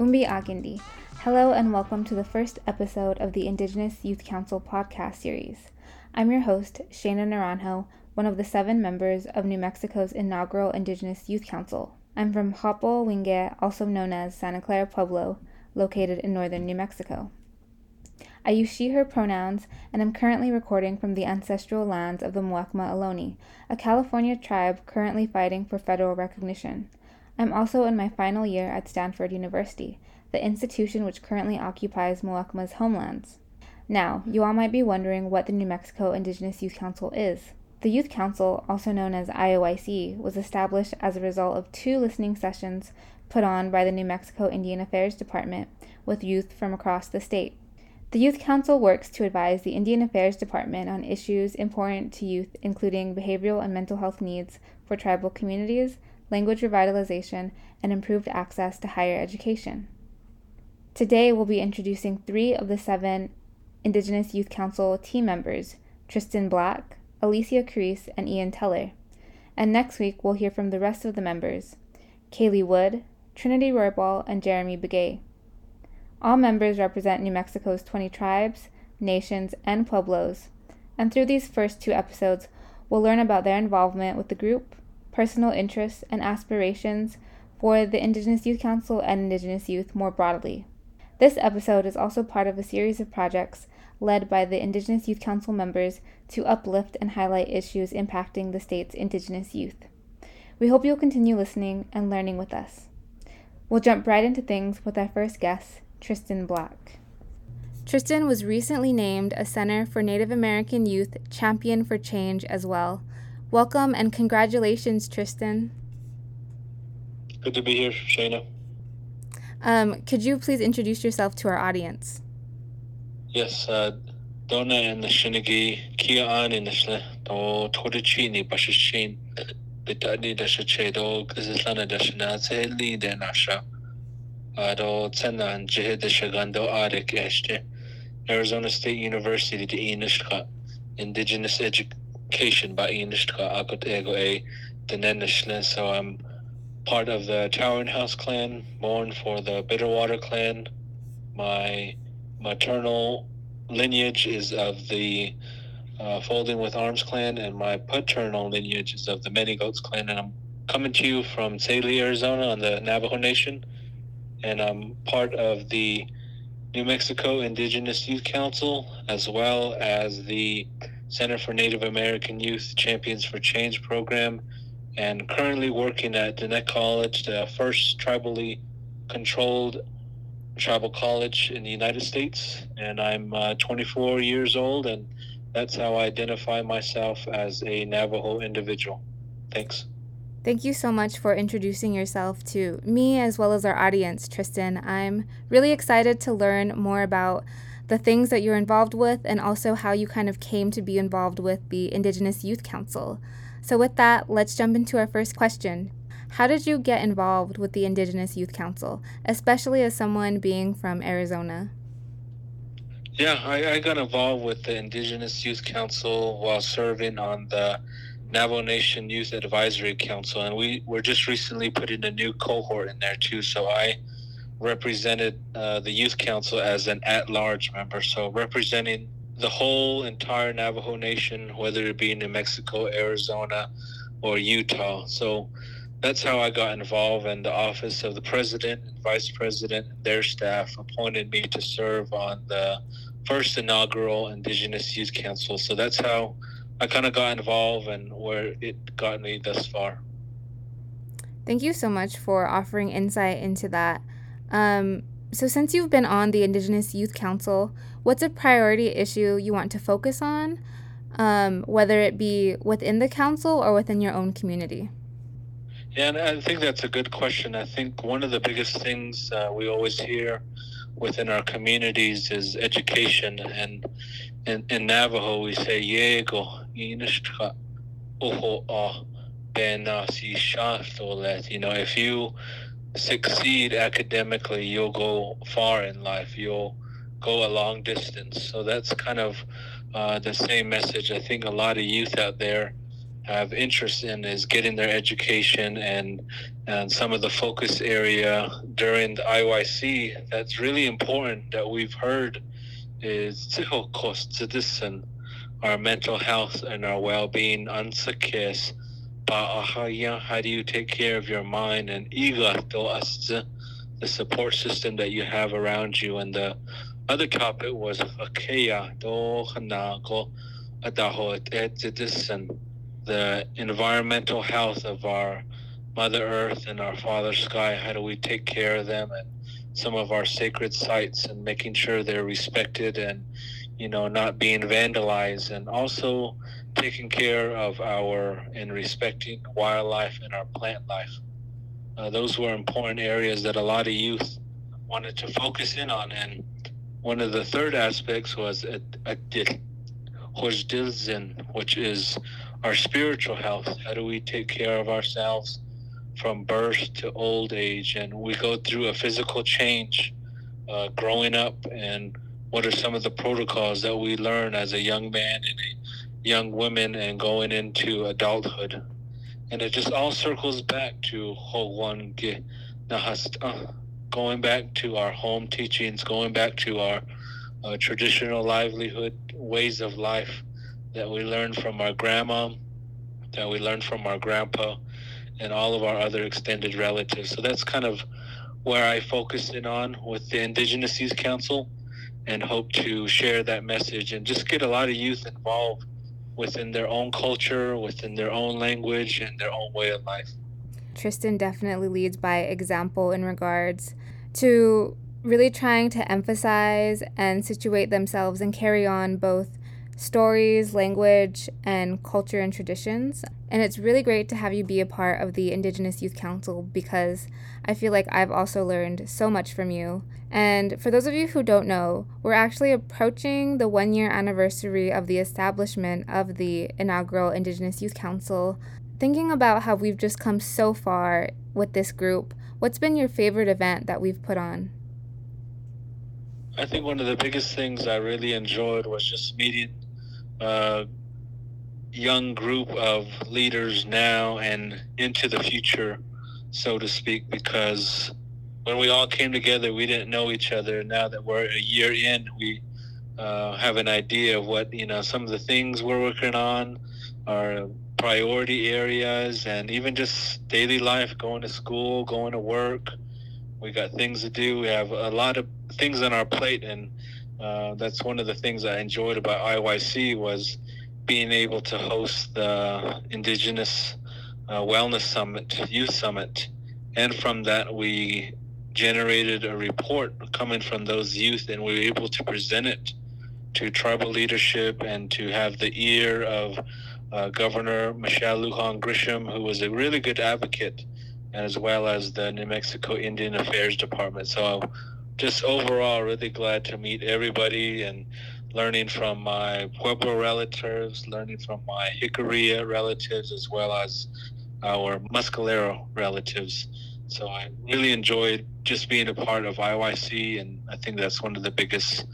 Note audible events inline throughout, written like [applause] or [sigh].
Umbi Agindi. Hello and welcome to the first episode of the Indigenous Youth Council podcast series. I'm your host, Shana Naranjo, one of the seven members of New Mexico's inaugural Indigenous Youth Council. I'm from Hapo Winge, also known as Santa Clara Pueblo, located in northern New Mexico. I use she, her pronouns, and am currently recording from the ancestral lands of the Muwekma Ohlone, a California tribe currently fighting for federal recognition. I'm also in my final year at Stanford University, the institution which currently occupies Muwekma's homelands. Now, you all might be wondering what the New Mexico Indigenous Youth Council is. The Youth Council, also known as IOYC, was established as a result of two listening sessions put on by the New Mexico Indian Affairs Department with youth from across the state. The Youth Council works to advise the Indian Affairs Department on issues important to youth, including behavioral and mental health needs for tribal communities, language revitalization, and improved access to higher education. Today, we'll be introducing three of the seven Indigenous Youth Council team members Tristan Black, Alicia Crease, and Ian Teller. And next week, we'll hear from the rest of the members Kaylee Wood, Trinity Roybal, and Jeremy Begay. All members represent New Mexico's 20 tribes, nations, and pueblos, and through these first two episodes, we'll learn about their involvement with the group, personal interests, and aspirations for the Indigenous Youth Council and Indigenous youth more broadly. This episode is also part of a series of projects led by the Indigenous Youth Council members to uplift and highlight issues impacting the state's Indigenous youth. We hope you'll continue listening and learning with us. We'll jump right into things with our first guest, Tristan Black. Tristan was recently named a Center for Native American Youth Champion for Change as well. Welcome and congratulations, Tristan. Good to be here, Shana. Um, could you please introduce yourself to our audience? Yes, uh, Donna and the Shinigi, Kia An in the Shle, to Todichini, Bashishin, the Dadi the Shachedo, Kislana the Shinaze, Li de Nasha, Ado Tsena and Jihid the Shagando Adik Eshte, Arizona State University, the Enishka, Indigenous Education by Enishka, Akot Ego A, so I'm part of the Towering House clan, born for the Bitterwater clan. My maternal lineage is of the uh, Folding with Arms clan, and my paternal lineage is of the Many Goats clan. And I'm coming to you from Tsaile, Arizona, on the Navajo Nation, and I'm part of the New Mexico Indigenous Youth Council, as well as the Center for Native American Youth Champions for Change program, and currently working at Diné College, the first tribally controlled tribal college in the United States. And I'm uh, 24 years old, and that's how I identify myself as a Navajo individual. Thanks. Thank you so much for introducing yourself to me as well as our audience, Tristan. I'm really excited to learn more about the things that you're involved with and also how you kind of came to be involved with the Indigenous Youth Council. So, with that, let's jump into our first question. How did you get involved with the Indigenous Youth Council, especially as someone being from Arizona? Yeah, I, I got involved with the Indigenous Youth Council while serving on the Navajo Nation Youth Advisory Council, and we were just recently putting a new cohort in there too. So I represented uh, the Youth Council as an at-large member, so representing the whole entire Navajo Nation, whether it be in New Mexico, Arizona, or Utah. So that's how I got involved, and the office of the president and vice president their staff appointed me to serve on the first inaugural Indigenous Youth Council. So that's how I kind of got involved and where it got me thus far. Thank you so much for offering insight into that. Um, so, since you've been on the Indigenous Youth Council, what's a priority issue you want to focus on, um, whether it be within the council or within your own community? Yeah, and I think that's a good question. I think one of the biggest things uh, we always hear within our communities is education. And in, in Navajo, we say, Yego, oho, you know, if you succeed academically, you'll go far in life. You'll go a long distance. So that's kind of uh, the same message I think a lot of youth out there have interest in is getting their education and and some of the focus area during the IYC that's really important that we've heard is [laughs] citizen, our mental health and our well-being unsakes how do you take care of your mind and ego the support system that you have around you and the other topic was the environmental health of our Mother Earth and our Father Sky. How do we take care of them and some of our sacred sites and making sure they're respected and, you know, not being vandalized and also taking care of our and respecting wildlife and our plant life. Uh, those were important areas that a lot of youth wanted to focus in on. And one of the third aspects was which is our spiritual health. How do we take care of ourselves? from birth to old age, and we go through a physical change uh, growing up, and what are some of the protocols that we learn as a young man and a young woman and going into adulthood. And it just all circles back to Hogwan Nahast, going back to our home teachings, going back to our uh, traditional livelihood ways of life that we learned from our grandma, that we learned from our grandpa, and all of our other extended relatives. So that's kind of where I focus in on with the Indigenous Youth Council and hope to share that message and just get a lot of youth involved within their own culture, within their own language, and their own way of life. Tristan definitely leads by example in regards to really trying to emphasize and situate themselves and carry on both stories, language, and culture and traditions. And it's really great to have you be a part of the Indigenous Youth Council because I feel like I've also learned so much from you. And for those of you who don't know, we're actually approaching the one year anniversary of the establishment of the inaugural Indigenous Youth Council. Thinking about how we've just come so far with this group, what's been your favorite event that we've put on? I think one of the biggest things I really enjoyed was just meeting uh, young group of leaders now and into the future, so to speak, because when we all came together, we didn't know each other. Now that we're a year in, we uh, have an idea of what you know some of the things we're working on, our priority areas, and even just daily life, going to school, going to work. We got things to do. We have a lot of things on our plate, and uh, that's one of the things I enjoyed about IYC was being able to host the Indigenous uh, Wellness Summit, Youth Summit, and from that we generated a report coming from those youth, and we were able to present it to tribal leadership and to have the ear of uh, Governor Michelle Lujan Grisham, who was a really good advocate, as well as the New Mexico Indian Affairs Department. So just overall really glad to meet everybody and learning from my Pueblo relatives, learning from my Jicarilla relatives, as well as our Mescalero relatives. So I really enjoyed just being a part of IYC, and I think that's one of the biggest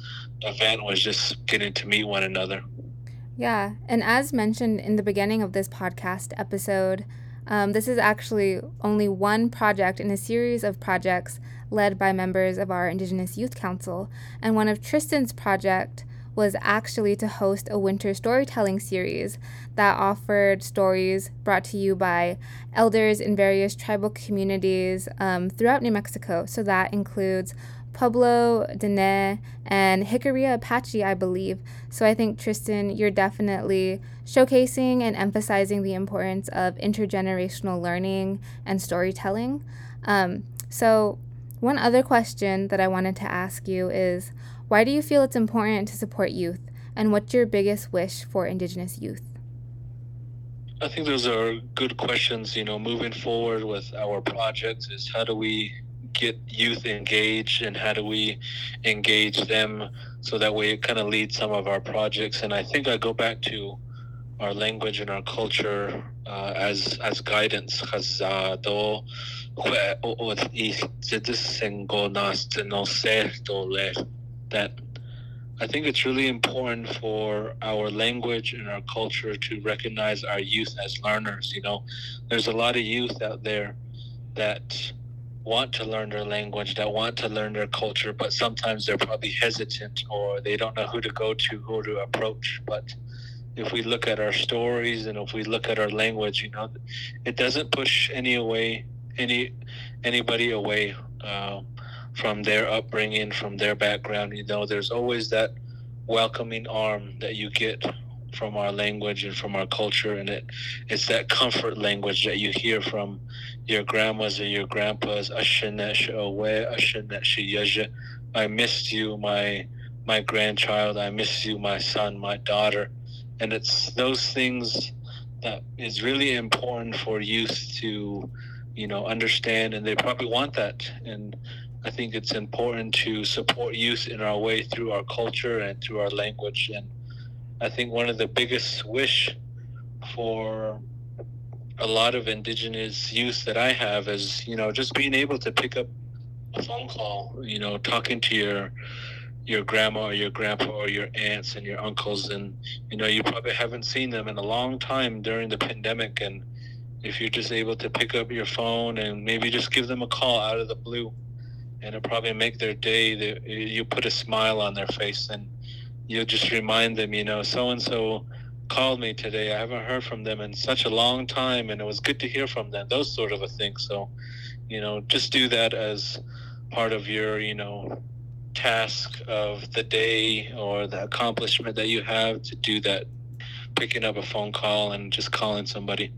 event was just getting to meet one another. Yeah, and as mentioned in the beginning of this podcast episode, um, this is actually only one project in a series of projects led by members of our Indigenous Youth Council. And one of Tristan's project was actually to host a winter storytelling series that offered stories brought to you by elders in various tribal communities um, throughout New Mexico. So that includes Pueblo, Diné, and Jicarilla Apache, I believe. So I think, Tristan, you're definitely showcasing and emphasizing the importance of intergenerational learning and storytelling. Um, so one other question that I wanted to ask you is why do you feel it's important to support youth, and what's your biggest wish for Indigenous youth? I think those are good questions. You know, moving forward with our projects is how do we get youth engaged and how do we engage them so that way it kind of leads some of our projects. And I think I go back to our language and our culture uh, as as guidance. That I think it's really important for our language and our culture to recognize our youth as learners. You know, there's a lot of youth out there that want to learn their language, that want to learn their culture, but sometimes they're probably hesitant or they don't know who to go to, who to approach. But if we look at our stories and if we look at our language, you know, it doesn't push any away any anybody away uh, from their upbringing, from their background. You know, there's always that welcoming arm that you get from our language and from our culture, and it it's that comfort language that you hear from your grandmas or your grandpas. I missed you, my my grandchild. I miss you, my son, my daughter, and it's those things that is really important for youth to, you know, understand, and they probably want that. And I think it's important to support youth in our way through our culture and through our language. And I think one of the biggest wish for a lot of indigenous youth that I have is, you know, just being able to pick up a phone call, you know, talking to your your grandma or your grandpa or your aunts and your uncles and you know you probably haven't seen them in a long time during the pandemic and if you're just able to pick up your phone and maybe just give them a call out of the blue and it'll probably make their day they, you put a smile on their face and you'll just remind them you know so and so called me today. I haven't heard from them in such a long time, and it was good to hear from them. Those sort of a thing. So, you know, just do that as part of your, you know, task of the day or the accomplishment that you have to do that. Picking up a phone call and just calling somebody.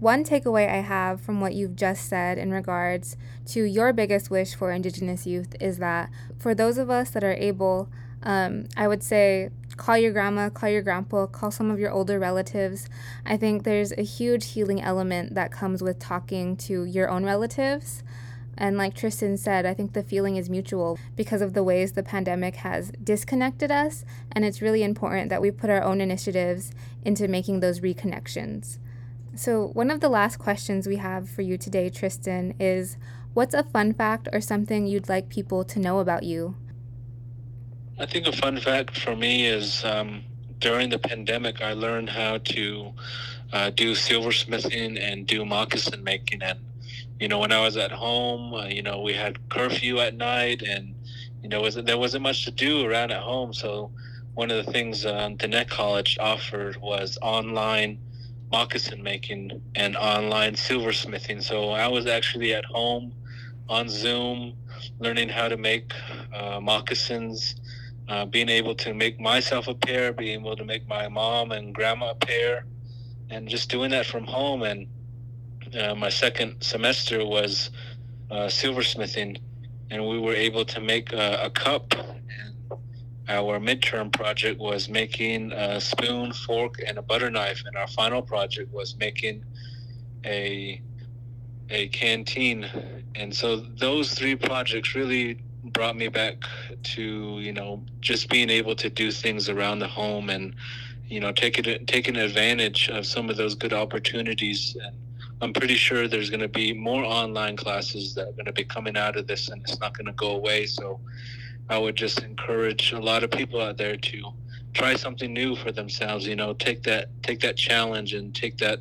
One takeaway I have from what you've just said in regards to your biggest wish for Indigenous youth is that for those of us that are able, um, I would say call your grandma, call your grandpa, call some of your older relatives. I think there's a huge healing element that comes with talking to your own relatives. And like Tristan said, I think the feeling is mutual because of the ways the pandemic has disconnected us. And it's really important that we put our own initiatives into making those reconnections. So, one of the last questions we have for you today, Tristan, is what's a fun fact or something you'd like people to know about you? I think a fun fact for me is um, during the pandemic, I learned how to uh, do silversmithing and do moccasin making. And, you know, when I was at home, uh, you know, we had curfew at night and, you know, was, there wasn't much to do around at home. So one of the things um, Diné College offered was online moccasin making and online silversmithing. So I was actually at home on Zoom learning how to make uh, moccasins uh, being able to make myself a pair, being able to make my mom and grandma a pair, and just doing that from home. And uh, my second semester was uh, silversmithing, and we were able to make a, a cup. And our midterm project was making a spoon, fork, and a butter knife. And our final project was making a a canteen. And so those three projects really brought me back to you know just being able to do things around the home and you know taking taking advantage of some of those good opportunities and i'm pretty sure there's going to be more online classes that are going to be coming out of this and it's not going to go away so i would just encourage a lot of people out there to try something new for themselves you know take that take that challenge and take that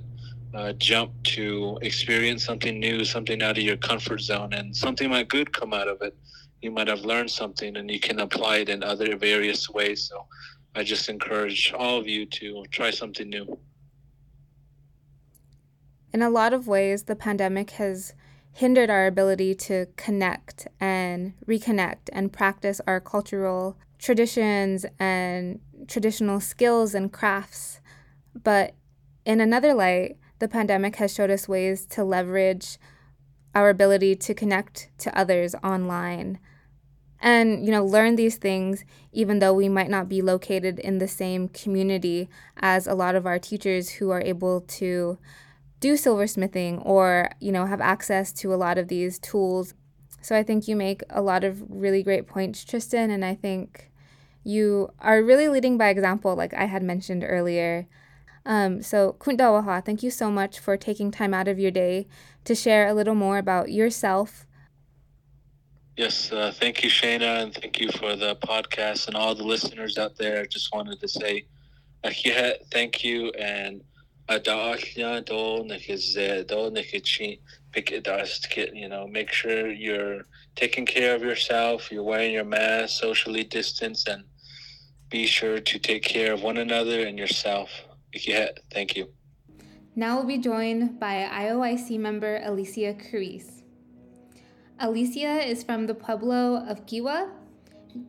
uh, jump to experience something new something out of your comfort zone and something might good come out of it you might have learned something and you can apply it in other various ways. So I just encourage all of you to try something new. In a lot of ways, the pandemic has hindered our ability to connect and reconnect and practice our cultural traditions and traditional skills and crafts. But in another light, the pandemic has showed us ways to leverage our ability to connect to others online and you know learn these things even though we might not be located in the same community as a lot of our teachers who are able to do silversmithing or you know have access to a lot of these tools. So i think you make a lot of really great points tristan and i think you are really leading by example like i had mentioned earlier. Um, so kundawaha thank you so much for taking time out of your day to share a little more about yourself. Yes, uh, thank you, Shayna, and thank you for the podcast and all the listeners out there. I just wanted to say, thank you, and Uh, dust you know make sure you're taking care of yourself you're wearing your mask socially distance and be sure to take care of one another and yourself. Thank you. Now we'll be joined by IOIC member Alicia Carice. Alicia is from the Pueblo of Kiwa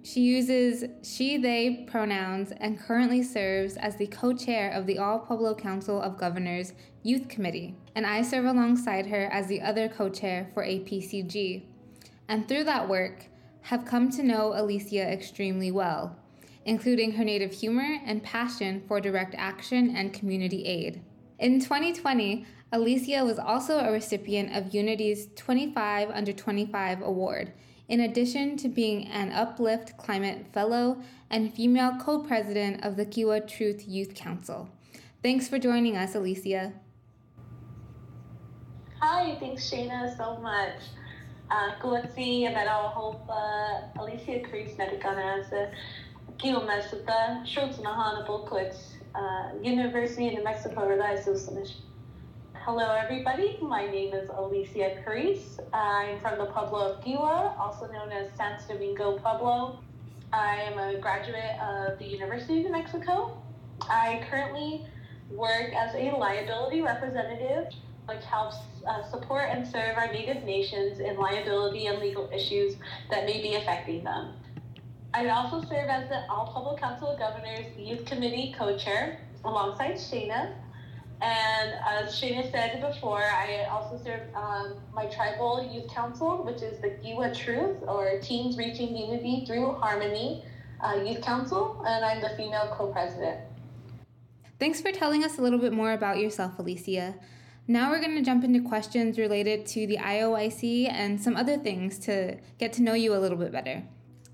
she uses she, they pronouns and currently serves as the co chair of the All Pueblo Council of Governors Youth Committee, and I serve alongside her as the other co chair for APCG. And through that work, have come to know Alicia extremely well, including her native humor and passion for direct action and community aid. In 2020, Alicia was also a recipient of Unity's 25 Under 25 Award in addition to being an Uplift Climate Fellow and female co president of the Kewa Truth Youth Council. Thanks for joining us, Alicia. Hi, thanks, Shana, so much. Uh, Kuatsi, Abedal Hope, Alicia Carice Medicana, Kiwa Mesuta, Schultz Mahana Bulkwitz, uh, University of New Mexico, Relies Hello, everybody. My name is Alicia Carice. I'm from the Pueblo of Giwa, also known as Santo Domingo Pueblo. I am a graduate of the University of New Mexico. I currently work as a liability representative, which helps uh, support and serve our Native nations in liability and legal issues that may be affecting them. I also serve as the All Pueblo Council of Governors Youth Committee co-chair alongside Shana. And as Shana said before, I also serve um, my tribal youth council, which is the Giwa Truth, or Teens Reaching Unity Through Harmony uh, Youth Council, and I'm the female co-president. Thanks for telling us a little bit more about yourself, Alicia. Now we're going to jump into questions related to the IOIC and some other things to get to know you a little bit better.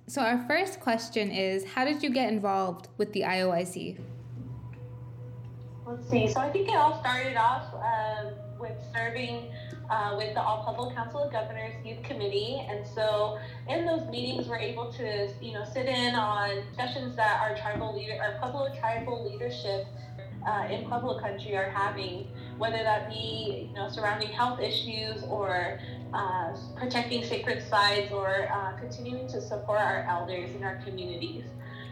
So, our first question is How did you get involved with the IOIC? Let's see. So I think it all started off uh, with serving uh, with the All Pueblo Council of Governors Youth Committee, and so in those meetings, we're able to you know sit in on discussions that our tribal leader, our Pueblo tribal leadership uh, in Pueblo country are having, whether that be you know surrounding health issues or uh, protecting sacred sites or uh, continuing to support our elders in our communities.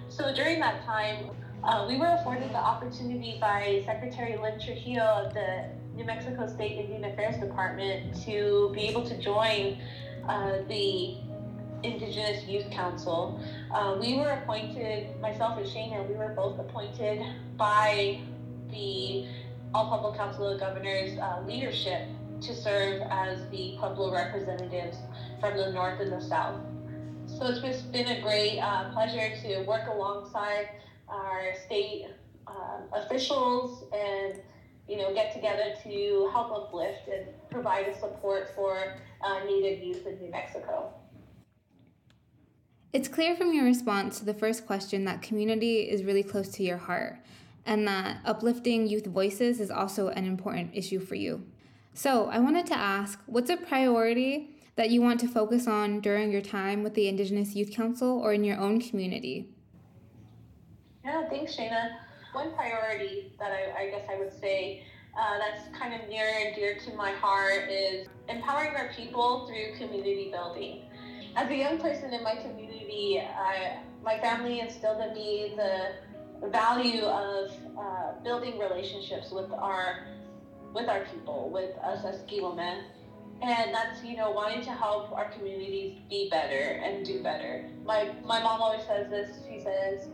So during that time, uh, we were afforded the opportunity by Secretary Lynn Trujillo of the New Mexico State Indian Affairs Department to be able to join uh, the Indigenous Youth Council. Uh, we were appointed, myself and Shana, we were both appointed by the All Pueblo Council of Governors uh, leadership to serve as the Pueblo representatives from the north and the south. So it's just been a great uh, pleasure to work alongside our state um, officials and you know get together to help uplift and provide a support for uh, Native youth in New Mexico. It's clear from your response to the first question that community is really close to your heart and that uplifting youth voices is also an important issue for you. So, I wanted to ask what's a priority that you want to focus on during your time with the Indigenous Youth Council or in your own community? Yeah, thanks, Shana. One priority that I, I guess I would say uh, that's kind of near and dear to my heart is empowering our people through community building. As a young person in my community, I, my family instilled in me the value of uh, building relationships with our with our people, with us as Giwomen. And that's, you know, wanting to help our communities be better and do better. My my mom always says this, she says,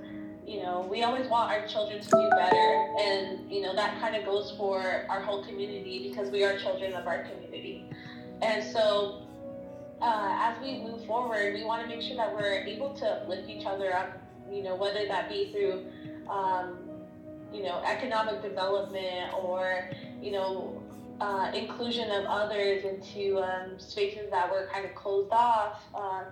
you know, we always want our children to do better. And, you know, that kind of goes for our whole community because we are children of our community. And so uh, as we move forward, we want to make sure that we're able to lift each other up, you know, whether that be through, um, you know, economic development or, you know, uh, inclusion of others into um, spaces that were kind of closed off. Uh,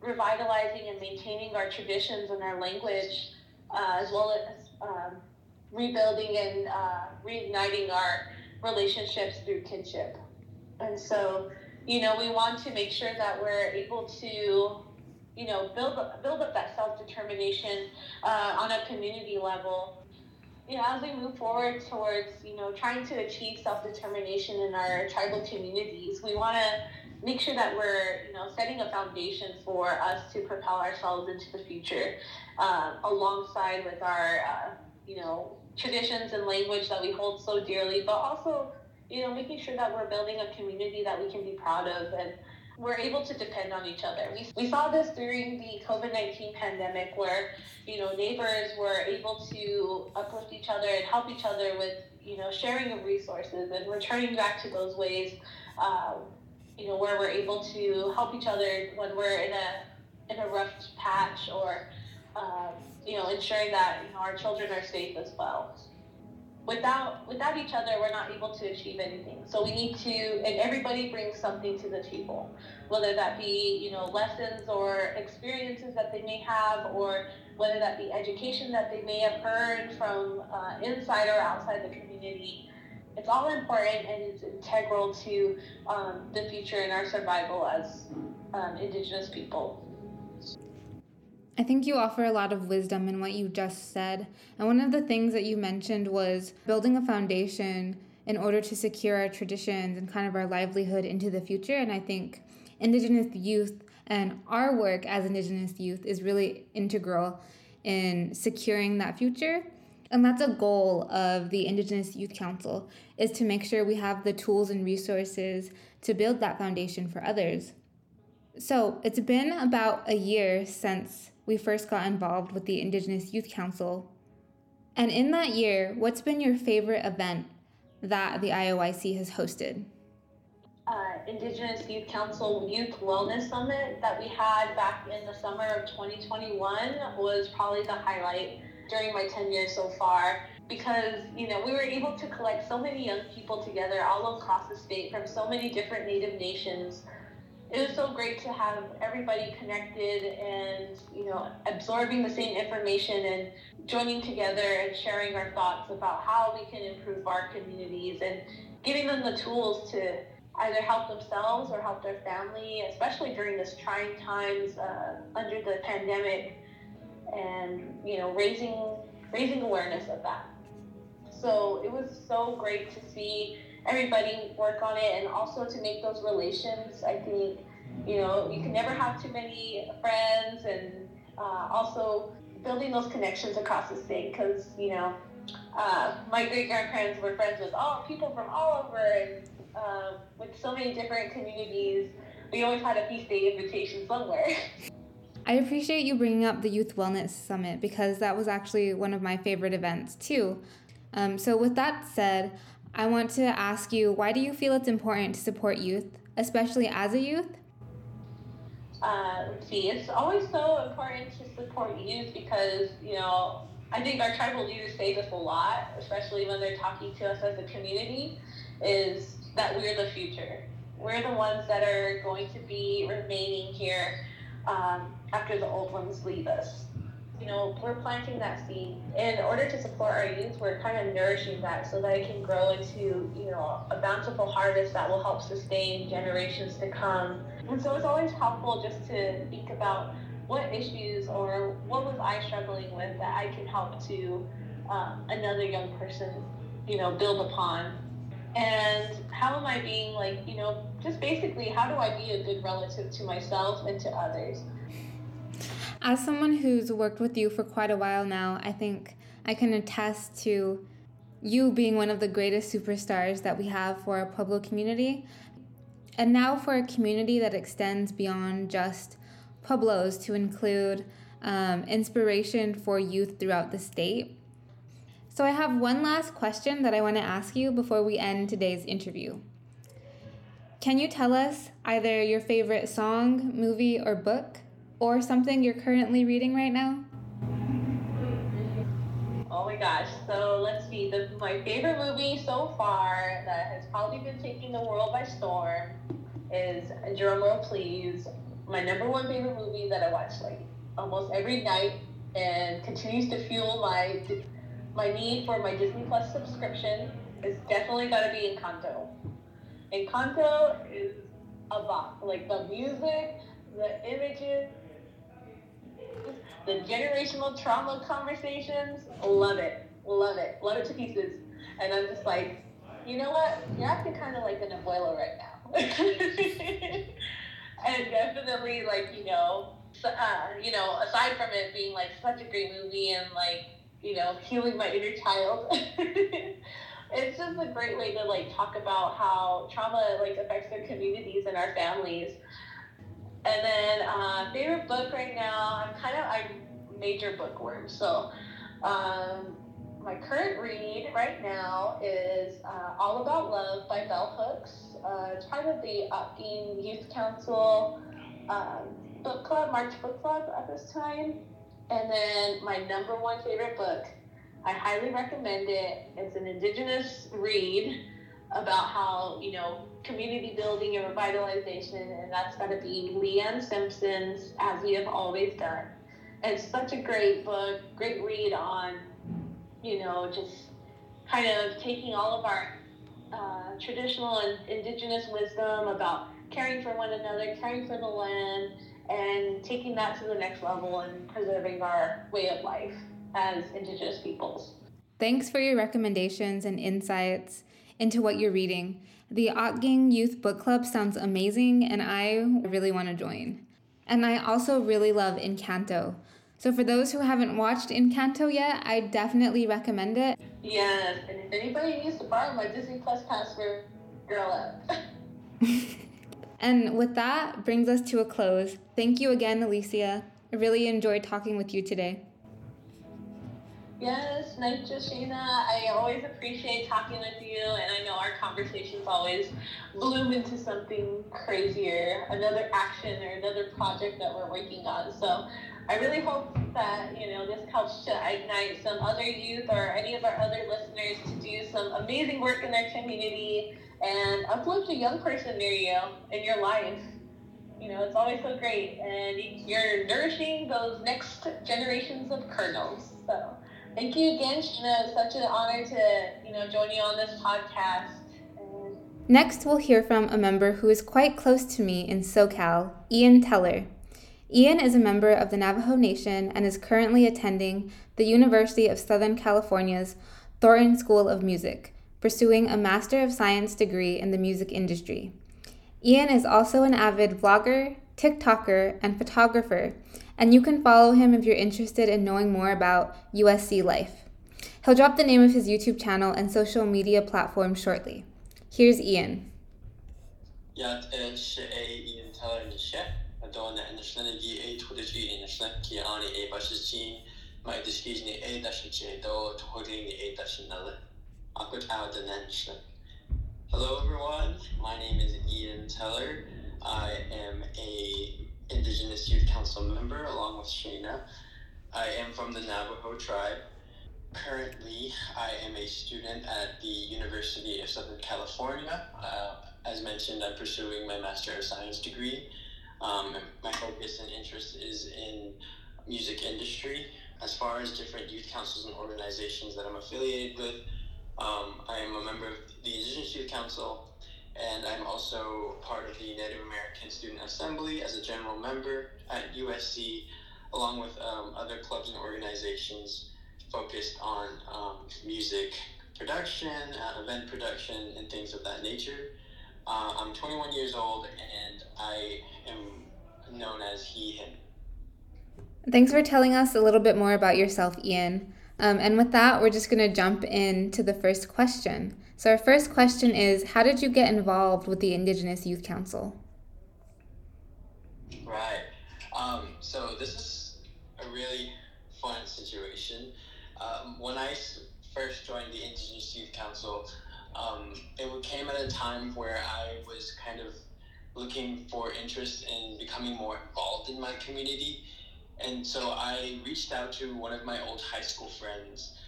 revitalizing and maintaining our traditions and our language, uh, as well as um, rebuilding and uh, reigniting our relationships through kinship. And so, you know, we want to make sure that we're able to, you know, build up, build up that self determination uh, on a community level. you know, as we move forward towards, you know, trying to achieve self-determination in our tribal communities, we want to make sure that we're, you know, setting a foundation for us to propel ourselves into the future, uh, alongside with our, uh, you know, traditions and language that we hold so dearly, but also, you know, making sure that we're building a community that we can be proud of and we're able to depend on each other. We, we saw this during the COVID 19 pandemic where, you know, neighbors were able to uplift each other and help each other with, you know, sharing of resources and returning back to those ways, um, you know, where we're able to help each other when we're in a, in a rough patch or, um, you know, ensuring that, you know, our children are safe as well. Without without each other we're not able to achieve anything. So we need to and everybody brings something to the table whether that be you know lessons or experiences that they may have or whether that be education that they may have heard from uh, inside or outside the community it's all important and it's integral to um, the future and our survival as um, indigenous people I think you offer a lot of wisdom in what you just said. And one of the things that you mentioned was building a foundation in order to secure our traditions and kind of our livelihood into the future. And I think Indigenous youth and our work as Indigenous youth is really integral in securing that future. And that's a goal of the Indigenous Youth Council is to make sure we have the tools and resources to build that foundation for others. So, it's been about a year since we first got involved with the Indigenous Youth Council. And in that year, what's been your favorite event that the IOYC has hosted? Uh, Indigenous Youth Council Youth Wellness Summit that we had back in the summer of 2021 was probably the highlight during my tenure so far because you know we were able to collect so many young people together all across the state from so many different native nations. It was so great to have everybody connected and you know absorbing the same information and joining together and sharing our thoughts about how we can improve our communities and giving them the tools to either help themselves or help their family especially during this trying times uh, under the pandemic and you know raising raising awareness of that so it was so great to see everybody work on it and also to make those relations. I think, you know, you can never have too many friends and uh, also building those connections across the state because, you know, uh, my great grandparents were friends with all people from all over and uh, with so many different communities. We always had a feast day invitation somewhere. [laughs] I appreciate you bringing up the Youth Wellness Summit because that was actually one of my favorite events too. Um, so, with that said, I want to ask you why do you feel it's important to support youth, especially as a youth? Uh, let's see, it's always so important to support youth because, you know, I think our tribal leaders say this a lot, especially when they're talking to us as a community, is that we're the future. We're the ones that are going to be remaining here um, after the old ones leave us you know, we're planting that seed. In order to support our youth, we're kind of nourishing that so that it can grow into, you know, a bountiful harvest that will help sustain generations to come. And so it's always helpful just to think about what issues or what was I struggling with that I can help to uh, another young person, you know, build upon. And how am I being like, you know, just basically how do I be a good relative to myself and to others? As someone who's worked with you for quite a while now, I think I can attest to you being one of the greatest superstars that we have for our Pueblo community. And now for a community that extends beyond just Pueblos to include um, inspiration for youth throughout the state. So I have one last question that I want to ask you before we end today's interview. Can you tell us either your favorite song, movie, or book or something you're currently reading right now? Oh my gosh. So let's see. The, my favorite movie so far that has probably been taking the world by storm is Drumroll Please. My number one favorite movie that I watch like almost every night and continues to fuel my my need for my Disney Plus subscription is definitely got to be Encanto. Encanto is a bop. Like the music, the images, the generational trauma conversations, love it. love it, love it to pieces. And I'm just like, you know what? You're acting kind of like an abuela right now. [laughs] and definitely, like, you know, uh, you know, aside from it being like such a great movie and like, you know, healing my inner child, [laughs] it's just a great way to like talk about how trauma like affects their communities and our families. And then uh, favorite book right now, I'm kind of I'm major bookworm, so um, my current read right now is uh, All About Love by Bell Hooks. Uh, it's part of the Opting Youth Council um, book club, March book club at this time. And then my number one favorite book, I highly recommend it. It's an indigenous read about how, you know, community building and revitalization, and that's going to be Leanne Simpson's As We Have Always Done. It's such a great book, great read on you know, just kind of taking all of our uh, traditional and indigenous wisdom about caring for one another, caring for the land, and taking that to the next level and preserving our way of life as indigenous peoples. Thanks for your recommendations and insights into what you're reading. The Otging Youth Book Club sounds amazing, and I really want to join. And I also really love Encanto. So for those who haven't watched Encanto yet, I definitely recommend it. Yes, and if anybody needs to borrow my Disney Plus password, girl up. [laughs] and with that brings us to a close. Thank you again, Alicia. I really enjoyed talking with you today. Yes, nice, Joshina. I always appreciate talking with you, and I know our conversations always bloom into something crazier, another action or another project that we're working on. So I really hope that, you know, this helps to ignite some other youth or any of our other listeners to do some amazing work in their community and uplift a young person near you in your life. You know, it's always so great. And you're nourishing those next generations of kernels. So thank you again, Sheena. It's such an honor to, you know, join you on this podcast. Next, we'll hear from a member who is quite close to me in SoCal, Ian Teller. Ian is a member of the Navajo Nation and is currently attending the University of Southern California's Thornton School of Music, pursuing a Master of Science degree in the music industry. Ian is also an avid vlogger, TikToker, and photographer, and you can follow him if you're interested in knowing more about USC life. He'll drop the name of his YouTube channel and social media platform shortly. Here's Ian. Hello everyone, my name is Ian Teller. I am a Indigenous Youth Council member along with Shayna. I am from the Navajo tribe. Currently, I am a student at the University of Southern California. Uh, as mentioned, I'm pursuing my Master of Science degree um, my focus and interest is in music industry. As far as different youth councils and organizations that I'm affiliated with, um, I am a member of the Indigenous Youth Council, and I'm also part of the Native American Student Assembly as a general member at USC, along with um, other clubs and organizations focused on um, music production, uh, event production, and things of that nature. Uh, I'm 21 years old and I am known as he, him. Thanks for telling us a little bit more about yourself, Ian. Um, and with that, we're just going to jump into the first question. So, our first question is How did you get involved with the Indigenous Youth Council? Right. Um, so, this is a really fun situation. Um, when I first joined the Indigenous Youth Council, um, it came at a time where I was kind of looking for interest in becoming more involved in my community. And so I reached out to one of my old high school friends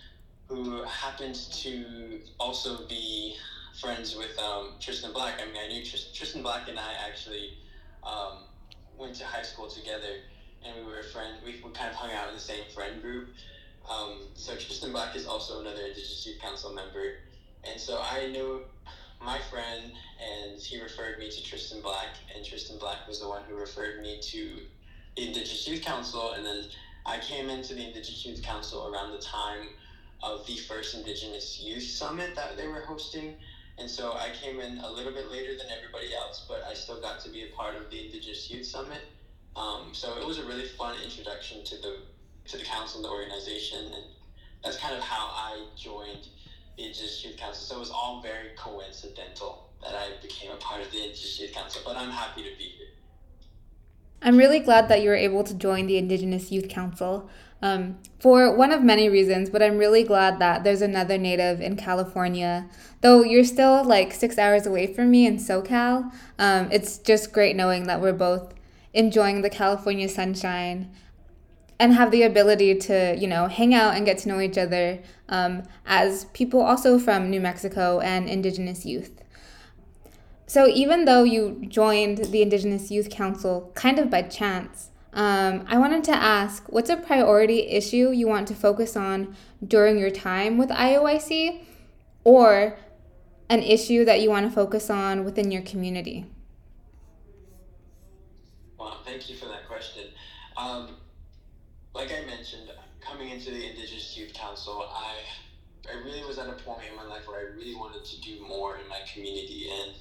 who happened to also be friends with um, Tristan Black. I mean, I knew Tristan, Tristan Black and I actually um, went to high school together and we were friends. We, we kind of hung out in the same friend group. Um, so Tristan Black is also another Indigenous Youth Council member. And so I knew my friend, and he referred me to Tristan Black, and Tristan Black was the one who referred me to the Indigenous Youth Council, and then I came into the Indigenous Youth Council around the time of the first Indigenous Youth Summit that they were hosting. And so I came in a little bit later than everybody else, but I still got to be a part of the Indigenous Youth Summit. Um, so it was a really fun introduction to the to the council and the organization, and that's kind of how I joined the Indigenous Youth Council. So it was all very coincidental that I became a part of the Indigenous Youth Council, but I'm happy to be here. I'm really glad that you were able to join the Indigenous Youth Council um, for one of many reasons, but I'm really glad that there's another Native in California. Though you're still like six hours away from me in SoCal, um, it's just great knowing that we're both enjoying the California sunshine and have the ability to, you know, hang out and get to know each other um, as people also from New Mexico and Indigenous youth. So even though you joined the Indigenous Youth Council kind of by chance, um, I wanted to ask what's a priority issue you want to focus on during your time with IYC or an issue that you want to focus on within your community? Well, thank you for that question. Um, like I mentioned, coming into the Indigenous Youth Council, I I really was at a point in my life where I really wanted to do more in my community and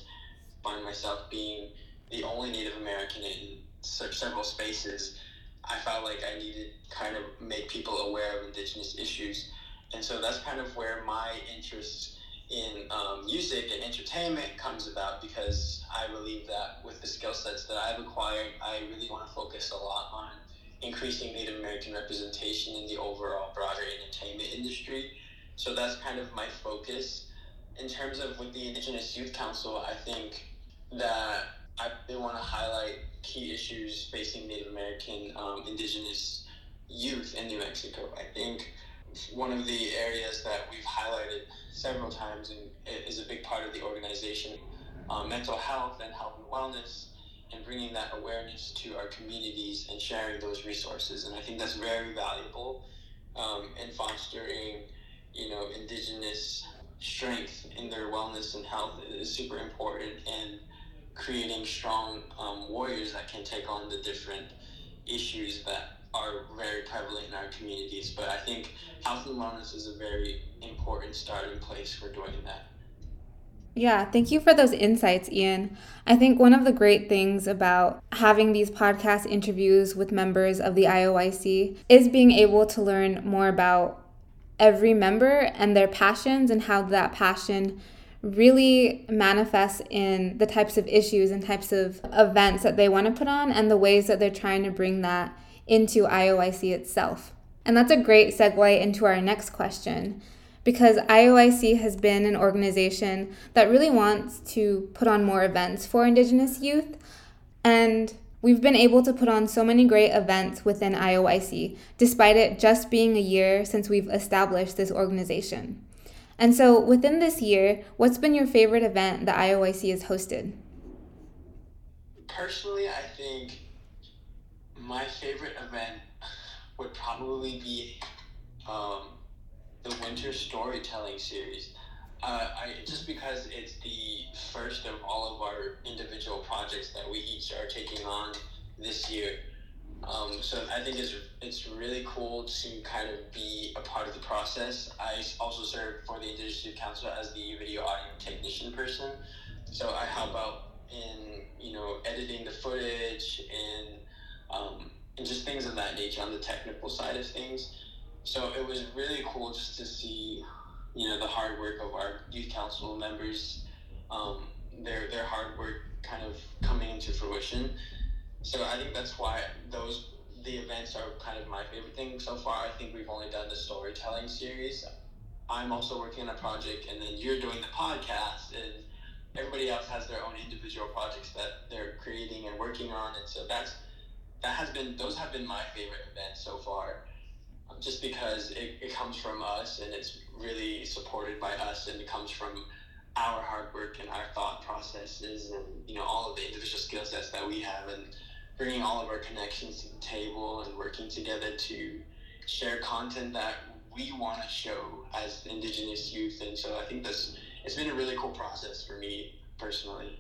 find myself being the only Native American in several spaces, I felt like I needed kind of make people aware of Indigenous issues. And so that's kind of where my interest in um, music and entertainment comes about because I believe that with the skill sets that I've acquired, I really want to focus a lot on increasing Native American representation in the overall broader entertainment industry. So that's kind of my focus. In terms of with the Indigenous Youth Council, I think that I really want to highlight key issues facing Native American, um, Indigenous youth in New Mexico. I think one of the areas that we've highlighted several times and is a big part of the organization, um, mental health and health and wellness, and bringing that awareness to our communities and sharing those resources. And I think that's very valuable um, in fostering, you know, Indigenous strength in their wellness and health is super important and creating strong um, warriors that can take on the different issues that are very prevalent in our communities. But I think health and wellness is a very important starting place for doing that. Yeah, thank you for those insights, Ian. I think one of the great things about having these podcast interviews with members of the IYC is being able to learn more about every member and their passions and how that passion really manifests in the types of issues and types of events that they want to put on and the ways that they're trying to bring that into IYC itself. And that's a great segue into our next question because IYC has been an organization that really wants to put on more events for Indigenous youth. And we've been able to put on so many great events within IYC, despite it just being a year since we've established this organization. And so, within this year, what's been your favorite event that IYC has hosted? Personally, I think my favorite event would probably be um, the Winter Storytelling Series. Uh, I, just because it's the first of all of our individual projects that we each are taking on this year. Um, so I think it's it's really cool to kind of be a part of the process. I also serve for the Indigenous Youth Council as the video audio technician person. So I help out in you know editing the footage and um, and just things of that nature on the technical side of things. So it was really cool just to see you know the hard work of our youth council members, um, their their hard work kind of coming into fruition. So I think that's why those the events are kind of my favorite thing so far. I think we've only done the storytelling series. I'm also working on a project, and then you're doing the podcast, and everybody else has their own individual projects that they're creating and working on, and so that's that has been those have been my favorite events so far, just because it, it comes from us and it's really supported by us, and it comes from our hard work and our thought processes, and you know all of the individual skill sets that we have, and bringing all of our connections to the table and working together to share content that we want to show as indigenous youth. And so i think this it's been a really cool process for me personally.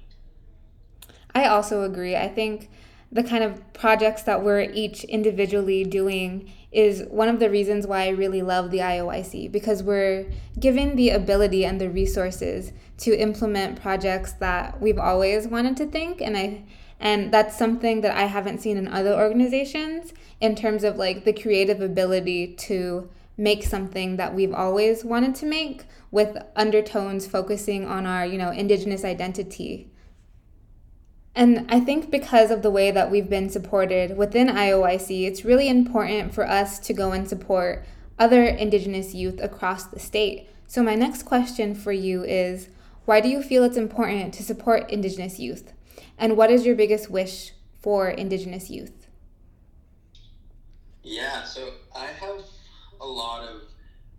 I also agree. I think the kind of projects that we're each individually doing is one of the reasons why I really love the IYC because we're given the ability and the resources to implement projects that we've always wanted to think. And I and that's something that I haven't seen in other organizations in terms of like the creative ability to make something that we've always wanted to make with undertones focusing on our, you know, indigenous identity. And I think because of the way that we've been supported within IYC, it's really important for us to go and support other Indigenous youth across the state. So, my next question for you is why do you feel it's important to support Indigenous youth? And what is your biggest wish for Indigenous youth? Yeah, so I have a lot of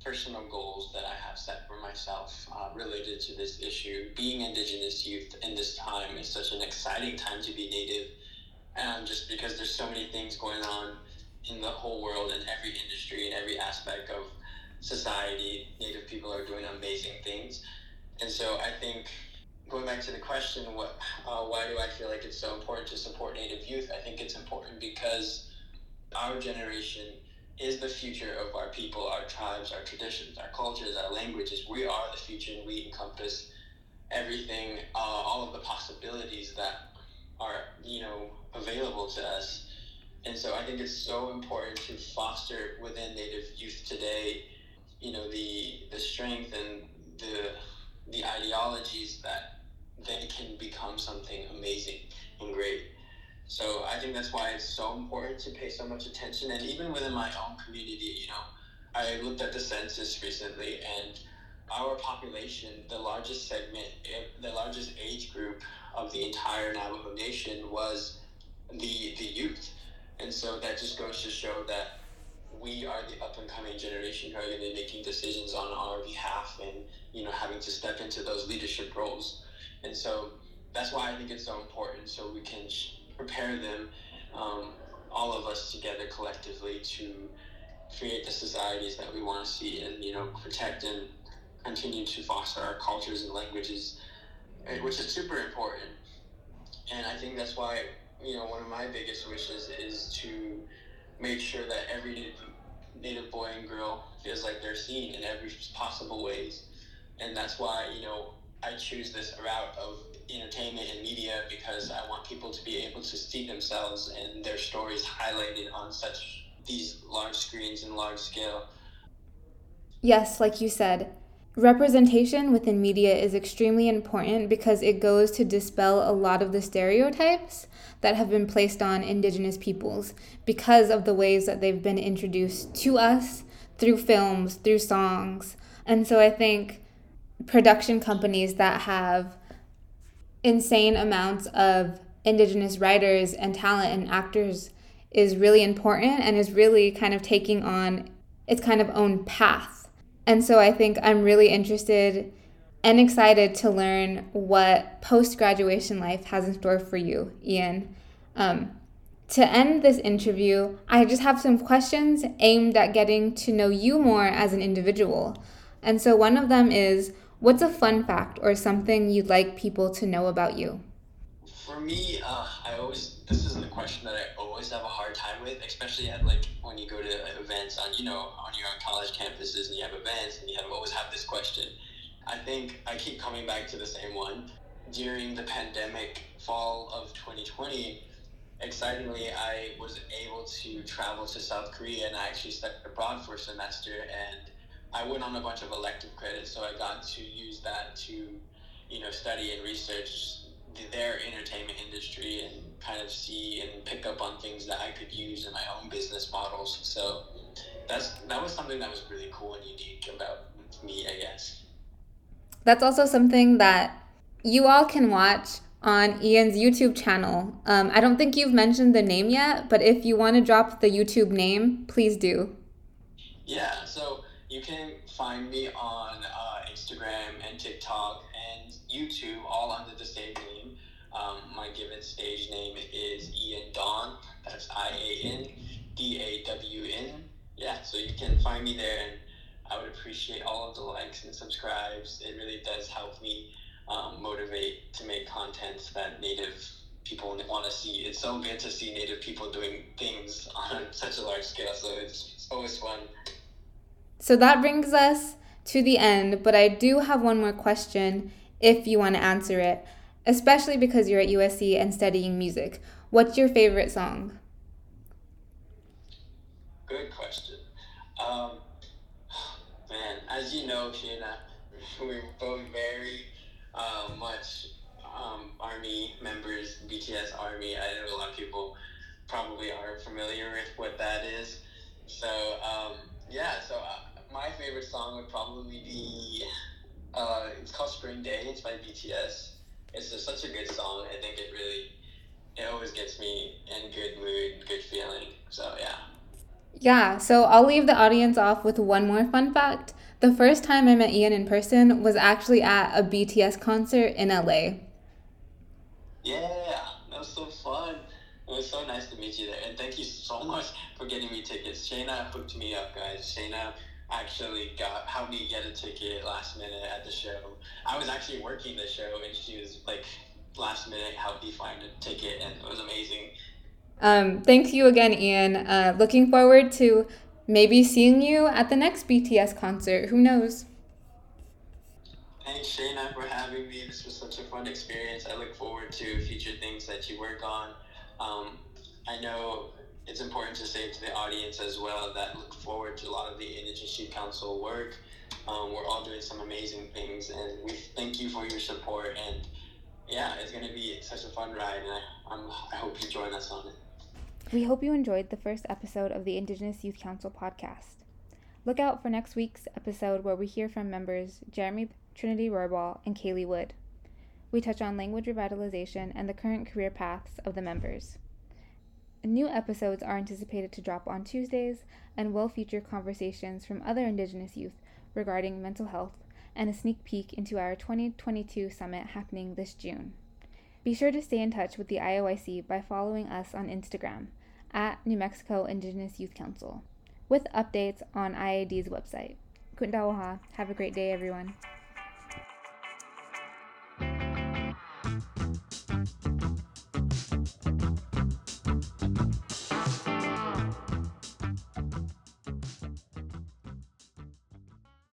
personal goals that I have set for myself uh, related to this issue. Being Indigenous youth in this time is such an exciting time to be Native, and just because there's so many things going on in the whole world in every industry and every aspect of society. Native people are doing amazing things, and so I think going back to the question, what, uh, why do I feel like it's so important to support Native youth? I think it's important because our generation is the future of our people, our tribes, our traditions, our cultures, our languages. We are the future, and we encompass everything, uh, all of the possibilities that are, you know, available to us. And so I think it's so important to foster within Native youth today, you know, the the strength and the the ideologies that they can become something amazing and great. So I think that's why it's so important to pay so much attention. And even within my own community, you know, I looked at the census recently, and our population, the largest segment, eh, the largest age group of the entire Navajo Nation was the the youth. And so that just goes to show that we are the up and coming generation who are going to be making decisions on our behalf and you know having to step into those leadership roles. And so that's why I think it's so important so we can prepare them, um, all of us together collectively to create the societies that we want to see and you know protect and continue to foster our cultures and languages, eh, which is super important. And I think that's why you know one of my biggest wishes is to make sure that every native boy and girl feels like they're seen in every possible ways. And that's why you know I choose this route of entertainment and media because I want people to be able to see themselves and their stories highlighted on such these large screens and large scale. Yes, like you said, representation within media is extremely important because it goes to dispel a lot of the stereotypes that have been placed on indigenous peoples because of the ways that they've been introduced to us through films, through songs. And so I think production companies that have insane amounts of indigenous writers and talent and actors is really important and is really kind of taking on its kind of own path. And so I think I'm really interested and excited to learn what post graduation life has in store for you, Ian. Um, to end this interview, I just have some questions aimed at getting to know you more as an individual. And so one of them is What's a fun fact or something you'd like people to know about you? For me, uh, I always this is the question that I always have a hard time with, especially at like when you go to events on you know on your college campuses and you have events and you have always have this question. I think I keep coming back to the same one. During the pandemic, fall of 2020, excitingly, I was able to travel to South Korea and I actually studied abroad for a semester and I went on a bunch of elective credits, so I got to use that to, you know, study and research their entertainment industry and kind of see and pick up on things that I could use in my own business models. So that's that was something that was really cool and unique about me, I guess. That's also something that you all can watch on Ian's YouTube channel. Um, I don't think you've mentioned the name yet, but if you want to drop the YouTube name, please do. Yeah, so you can find me on uh, Instagram and TikTok and YouTube, all under the same name. Um, my given stage name is Ian Dawn. That's I A N D A W N. Yeah, so you can find me there, and I would appreciate all of the likes and subscribes. It really does help me um, motivate to make content that Native people want to see. It's so good to see Native people doing things on such a large scale. So it's, it's always fun. So that brings us to the end, but I do have one more question if you want to answer it, especially because you're at USC and studying music. What's your favorite song? Good question. Um, man, as you know, Sheena, [laughs] we're both very uh, much um, Army members, BTS Army. I know a lot of people probably aren't familiar with what that is. So, um, yeah, so uh, my favorite song would probably be uh, it's called Spring Day. It's by BTS. It's just such a good song. I think it really it always gets me in good mood, good feeling. So yeah. Yeah, so I'll leave the audience off with one more fun fact. The first time I met Ian in person was actually at a BTS concert in LA. Yeah, that was so fun. It was so nice to meet you there. And thank you so much for getting me tickets. Shayna hooked me up, guys. Shayna actually got helped me get a ticket last minute at the show. I was actually working the show, and she was like last minute helped me find a ticket, and it was amazing. Um, thank you again, Ian. Uh, looking forward to maybe seeing you at the next BTS concert. Who knows? Thanks, Shayna, for having me. This was such a fun experience. I look forward to future things that you work on. Um, I know it's important to say to the audience as well that look forward to a lot of the Indigenous Youth Council work. Um, we're all doing some amazing things, and we thank you for your support. And yeah, it's going to be such a fun ride, and I, I'm, I hope you join us on it. We hope you enjoyed the first episode of the Indigenous Youth Council podcast. Look out for next week's episode where we hear from members Jeremy Trinity Rohrbal and Kaylee Wood. We touch on language revitalization and the current career paths of the members. New episodes are anticipated to drop on Tuesdays and will feature conversations from other Indigenous youth regarding mental health and a sneak peek into our 2022 summit happening this June. Be sure to stay in touch with the IYC by following us on Instagram at New Mexico Indigenous Youth Council with updates on IAD's website. Kundawaha. Have a great day, everyone.